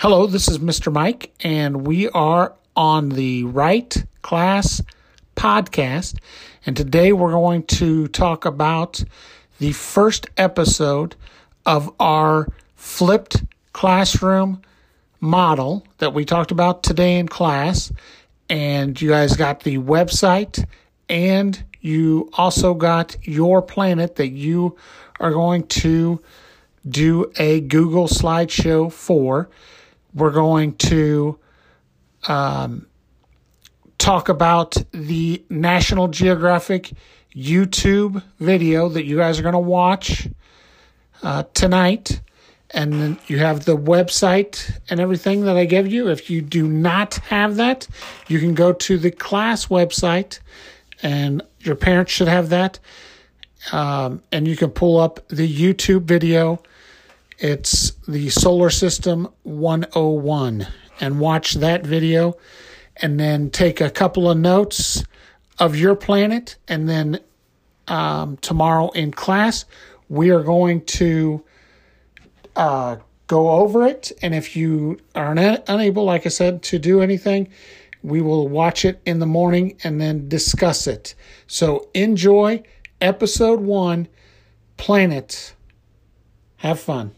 Hello, this is Mr. Mike, and we are on the Right Class podcast. And today we're going to talk about the first episode of our flipped classroom model that we talked about today in class. And you guys got the website and you also got your planet that you are going to do a Google slideshow for. We're going to um, talk about the National Geographic YouTube video that you guys are going to watch uh, tonight. And then you have the website and everything that I gave you. If you do not have that, you can go to the class website, and your parents should have that. Um, and you can pull up the YouTube video. It's the Solar System 101 and watch that video and then take a couple of notes of your planet. And then um, tomorrow in class, we are going to uh, go over it. And if you are una- unable, like I said, to do anything, we will watch it in the morning and then discuss it. So enjoy episode one Planet. Have fun.